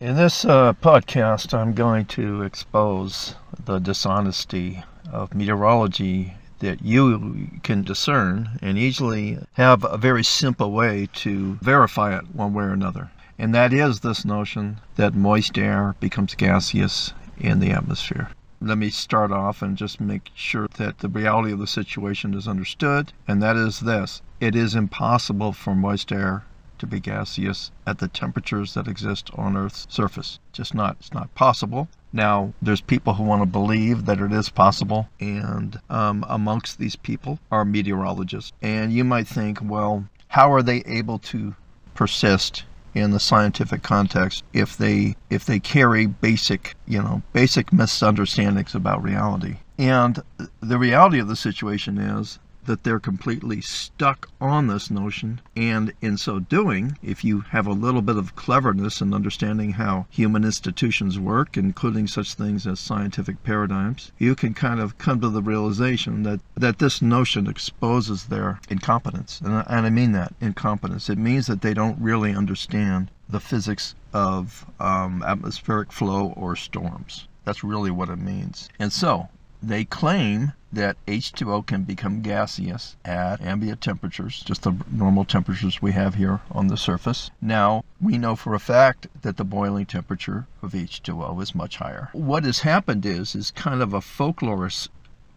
In this uh, podcast, I'm going to expose the dishonesty of meteorology that you can discern and easily have a very simple way to verify it one way or another. And that is this notion that moist air becomes gaseous in the atmosphere. Let me start off and just make sure that the reality of the situation is understood, and that is this it is impossible for moist air to be gaseous at the temperatures that exist on Earth's surface. Just not, it's not possible. Now, there's people who want to believe that it is possible, and um, amongst these people are meteorologists. And you might think, well, how are they able to persist in the scientific context if they if they carry basic you know basic misunderstandings about reality and the reality of the situation is that they're completely stuck on this notion. And in so doing, if you have a little bit of cleverness in understanding how human institutions work, including such things as scientific paradigms, you can kind of come to the realization that, that this notion exposes their incompetence. And I, and I mean that incompetence. It means that they don't really understand the physics of um, atmospheric flow or storms. That's really what it means. And so, they claim that H2O can become gaseous at ambient temperatures, just the normal temperatures we have here on the surface. Now, we know for a fact that the boiling temperature of H2O is much higher. What has happened is is kind of a folklorish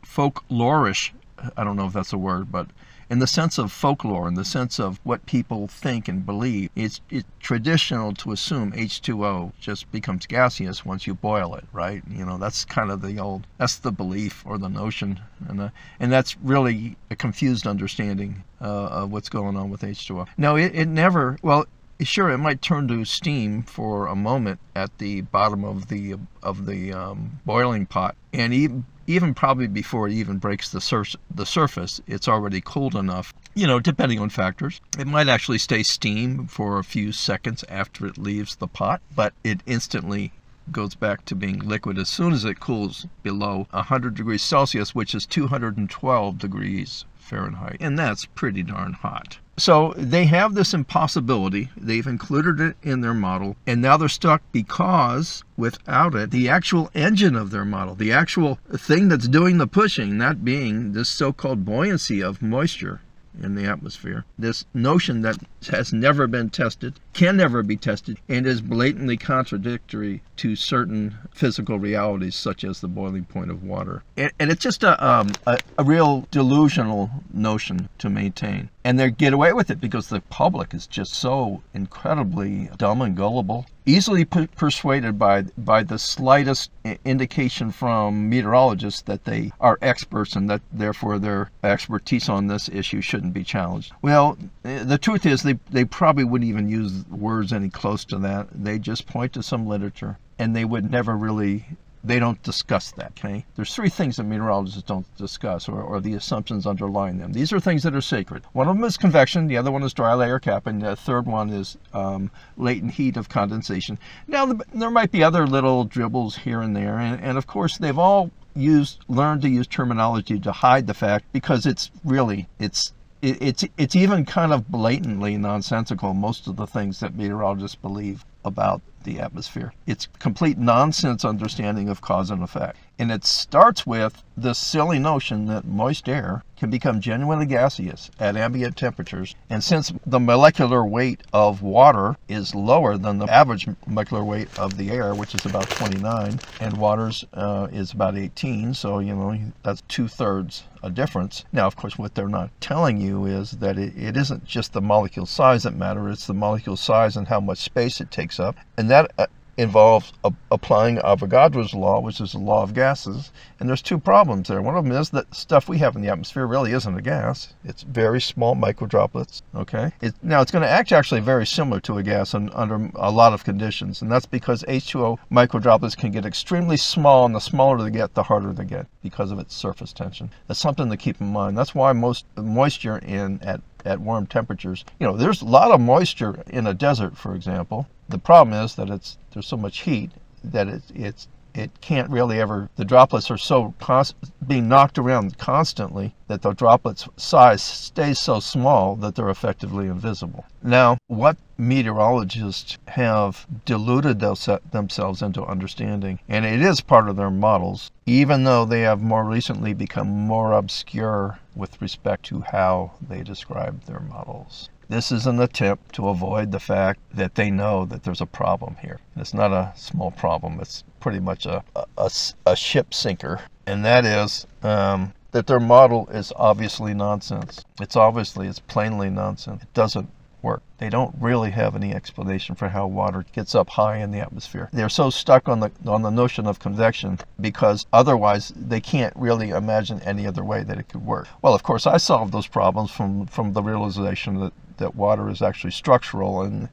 folklorish I don't know if that's a word, but in the sense of folklore, in the sense of what people think and believe, it's, it's traditional to assume H2O just becomes gaseous once you boil it, right? You know, that's kind of the old, that's the belief or the notion. And, uh, and that's really a confused understanding uh, of what's going on with H2O. No, it, it never, well, sure it might turn to steam for a moment at the bottom of the of the um, boiling pot and even even probably before it even breaks the, sur- the surface, it's already cold enough, you know, depending on factors. It might actually stay steam for a few seconds after it leaves the pot, but it instantly goes back to being liquid as soon as it cools below 100 degrees Celsius, which is 212 degrees Fahrenheit. And that's pretty darn hot. So they have this impossibility. They've included it in their model, and now they're stuck because without it, the actual engine of their model, the actual thing that's doing the pushing, that being this so called buoyancy of moisture, in the atmosphere. This notion that has never been tested, can never be tested, and is blatantly contradictory to certain physical realities, such as the boiling point of water. And, and it's just a, um, a, a, real delusional notion to maintain. And they get away with it because the public is just so incredibly dumb and gullible easily persuaded by by the slightest indication from meteorologists that they are experts and that therefore their expertise on this issue shouldn't be challenged. Well, eh, the truth is they they probably wouldn't even use words any close to that. They just point to some literature and they would never really they don't discuss that. Okay, there's three things that meteorologists don't discuss, or, or, the assumptions underlying them. These are things that are sacred. One of them is convection, the other one is dry layer cap, and the third one is um, latent heat of condensation. Now, the, there might be other little dribbles here and there, and, and of course, they've all used learned to use terminology to hide the fact because it's really it's it's it's even kind of blatantly nonsensical most of the things that meteorologists believe about the atmosphere. It's complete nonsense understanding of cause and effect. And it starts with this silly notion that moist air can become genuinely gaseous at ambient temperatures. And since the molecular weight of water is lower than the average molecular weight of the air, which is about 29, and water's uh, is about 18, so you know that's two thirds a difference. Now, of course, what they're not telling you is that it, it isn't just the molecule size that matter; it's the molecule size and how much space it takes up, and that uh, involves a, applying Avogadro's law, which is the law of gases. And there's two problems there. One of them is that stuff we have in the atmosphere really isn't a gas. It's very small microdroplets. Okay. It, now it's going to act actually very similar to a gas in, under a lot of conditions, and that's because H2O microdroplets can get extremely small, and the smaller they get, the harder they get because of its surface tension. That's something to keep in mind. That's why most moisture in at at warm temperatures. You know, there's a lot of moisture in a desert, for example. The problem is that it's there's so much heat that it's it's it can't really ever, the droplets are so const, being knocked around constantly that the droplets size stays so small that they're effectively invisible. Now, what meteorologists have deluded themselves into understanding, and it is part of their models, even though they have more recently become more obscure with respect to how they describe their models. This is an attempt to avoid the fact that they know that there's a problem here. It's not a small problem. It's pretty much a, a, a ship sinker. And that is um, that their model is obviously nonsense. It's obviously, it's plainly nonsense. It doesn't work. They don't really have any explanation for how water gets up high in the atmosphere. They're so stuck on the on the notion of convection because otherwise they can't really imagine any other way that it could work. Well, of course, I solved those problems from from the realization that that water is actually structural and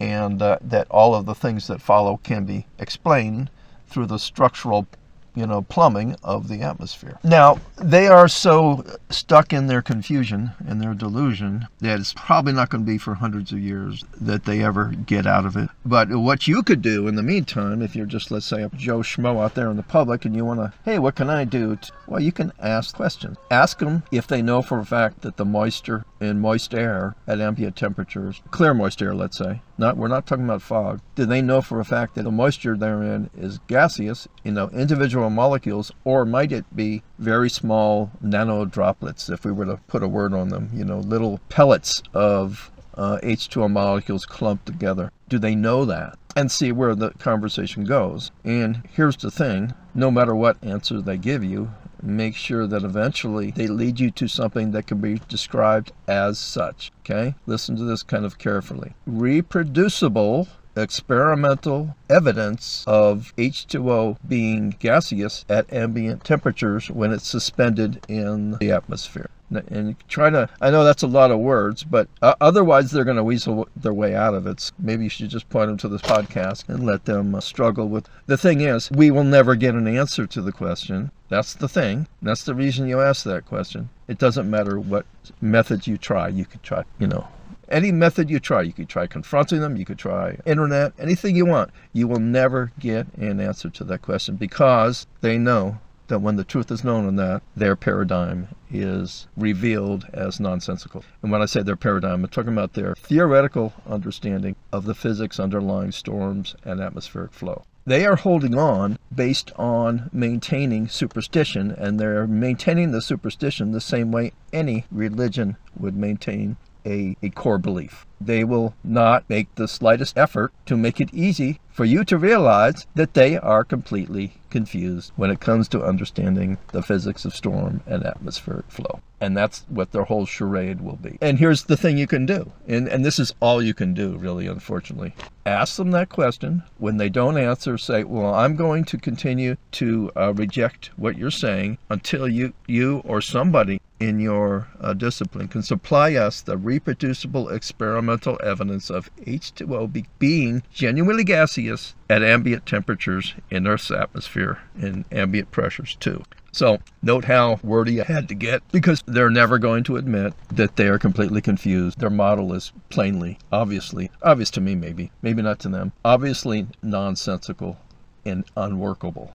and uh, that all of the things that follow can be explained through the structural you know, plumbing of the atmosphere. Now, they are so stuck in their confusion and their delusion that it's probably not going to be for hundreds of years that they ever get out of it. But what you could do in the meantime, if you're just, let's say, a Joe Schmo out there in the public and you want to, hey, what can I do? Well, you can ask questions. Ask them if they know for a fact that the moisture in moist air at ambient temperatures, clear moist air, let's say, not we're not talking about fog. Do they know for a fact that the moisture therein is gaseous, you know, individual molecules, or might it be very small nano droplets, if we were to put a word on them, you know, little pellets of uh, H2O molecules clumped together? Do they know that? And see where the conversation goes. And here's the thing no matter what answer they give you, make sure that eventually they lead you to something that can be described as such. Okay? Listen to this kind of carefully. Reproducible experimental evidence of H2O being gaseous at ambient temperatures when it's suspended in the atmosphere and try to i know that's a lot of words but uh, otherwise they're going to weasel their way out of it. So maybe you should just point them to this podcast and let them uh, struggle with the thing is we will never get an answer to the question. That's the thing. That's the reason you ask that question. It doesn't matter what method you try. You could try you know any method you try. You could try confronting them. You could try internet anything you want. You will never get an answer to that question because they know that when the truth is known on that, their paradigm is revealed as nonsensical. And when I say their paradigm, I'm talking about their theoretical understanding of the physics underlying storms and atmospheric flow. They are holding on based on maintaining superstition, and they're maintaining the superstition the same way any religion would maintain a, a core belief. They will not make the slightest effort to make it easy for you to realize that they are completely confused when it comes to understanding the physics of storm and atmospheric flow. And that's what their whole charade will be. And here's the thing you can do, and, and this is all you can do, really, unfortunately. Ask them that question. When they don't answer, say, Well, I'm going to continue to uh, reject what you're saying until you, you or somebody in your uh, discipline can supply us the reproducible experimental evidence of H2O be- being genuinely gaseous at ambient temperatures in Earth's atmosphere and ambient pressures too. So, note how wordy I had to get because they're never going to admit that they are completely confused. Their model is plainly, obviously, obvious to me maybe, maybe not to them, obviously nonsensical and unworkable.